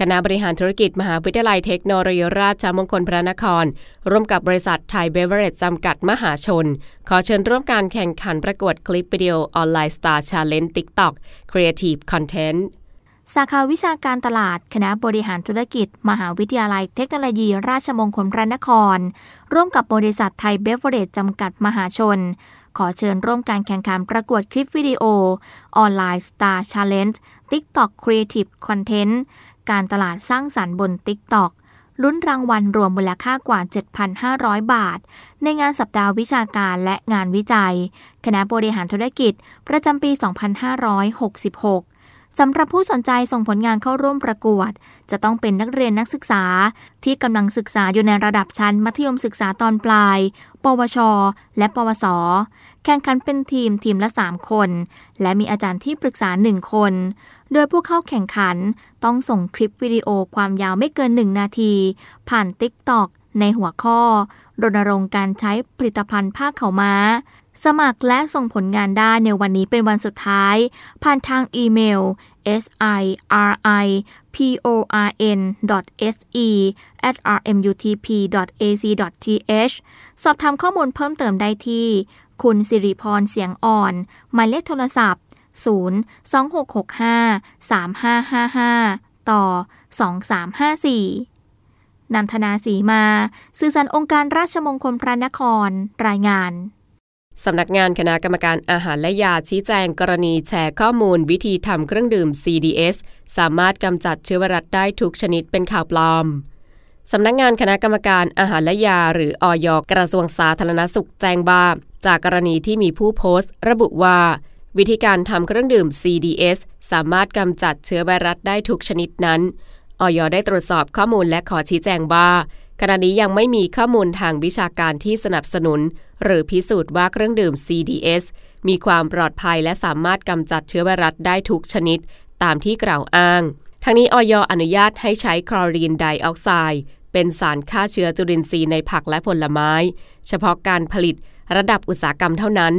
คณะบริหารธุรกิจมหาวิทยาลัยเทคโนโลยีราชมงคลพระนคร ร่วมกับบริษัทไทยเบเวอร์เรจจำกัดมหาชน ขอเชิญร่วมการแข่งขันประกวดคลิปวิดีโอออนไลน์ Star Challenge TikTok Creative Content สาขาวิชาการตลาด คณะบริหารธุรกิจ มหาวิทยาลัยเทคโนโลยี ราชมงคลพระนคร ร่วมกับบริษัทไทยเบฟเวอร์เรจจำกัดมหาชน ขอเชิญร่วมการแข่งขันประกวดคลิปวิดีโอ ออนไลน์ Star Challenge TikTok Creative Content การตลาดสร้างสรรค์บน TikTok ลุ้นรางวัลรวมมูลค่ากว่า 7,500 บาท ในงานสัปดาห์วิชาการและงานวิจัย คณะบริหารธุรกิจประจำปี 2566 สำหรับผู้สนใจส่งผลงานเข้าร่วมประกวด จะต้องเป็นนักเรียนนักศึกษา ที่กำลังศึกษาอยู่ในระดับชั้น มัธยมศึกษาตอนปลาย ปวช และปวส แข่งขันเป็นทีมทีมละ 3 คน และมีอาจารย์ที่ปรึกษา 1 คน โดยผู้เข้าแข่งขันต้องส่งคลิปวิดีโอความยาวไม่เกิน 1 นาที ผ่าน TikTok ในหัวข้อรณรงค์การใช้ผลิตภัณฑ์ผ้าเข่าม้า สมัครและส่งผลงานได้ในวันนี้เป็นวันสุดท้าย ผ่านทางอีเมล s i r i p o r n s e at r m u t p a c t h สอบถามข้อมูลเพิ่มเติมได้ที่ คุณสิริพรเสียงอ่อน หมายเลขโทรศัพท์ 0 2 6 6 5 3 5 5 5 ต่อ 2354 นันทนาสีมา สื่อสารองค์การราชมงคลพระนคร รายงาน สำนักงานคณะกรรมการอาหารและยาชี้แจงกรณีแชร์ข้อมูลวิธีทำเครื่องดื่ม CDS สามารถกำจัดเชื้อไวรัสได้ทุกชนิดเป็นข่าวปลอมสำนักงานคณะกรรมการอาหารและยา หรืออยกระทรวงสาธารณสุขแจ้งว่าจากกรณีที่มีผู้โพสต์ ระบุว่า วิธีการทำเครื่องดื่ม CDS สามารถกำจัดเชื้อไวรัสได้ทุกชนิดนั้นอยได้ตรวจสอบข้อมูลและขอชี้แจงว่า ขณะนี้ยังไม่มีข้อมูลทางวิชาการที่สนับสนุน หรือพิสูจน์ว่าเครื่องดื่ม CDS มีความปลอดภัยและสามารถกำจัดเชื้อไวรัสได้ทุกชนิด ตามที่กล่าวอ้าง ทั้งนี้อยอนุญาตให้ใช้คลอรีนไดออกไซด์เป็นสารฆ่าเชื้อจุลินทรีย์ในผักและผลไม้ เฉพาะการผลิตระดับอุตสาหกรรมเท่านั้น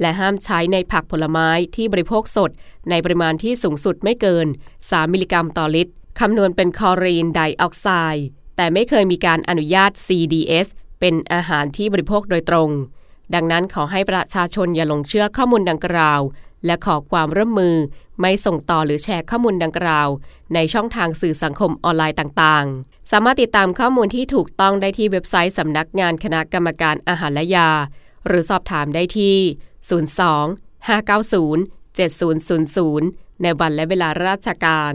และห้ามใช้ในผักผลไม้ที่บริโภคสด ในปริมาณที่สูงสุดไม่เกิน 3 มิลลิกรัมต่อลิตรคำนวณเป็นคลอรีนไดออกไซด์ แต่ไม่เคยมีการอนุญาต CDS เป็นอาหารที่บริโภคโดยตรง ดังนั้นขอให้ประชาชนอย่าหลงเชื่อข้อมูลดังกล่าว และขอความร่วมมือไม่ส่งต่อหรือแชร์ข้อมูลดังกล่าว ในช่องทางสื่อสังคมออนไลน์ต่างๆ สามารถติดตามข้อมูลที่ถูกต้องได้ที่เว็บไซต์สำนักงานคณะกรรมการอาหารและยา หรือสอบถามได้ที่ 02 590 7000 ในวันและเวลาราชการ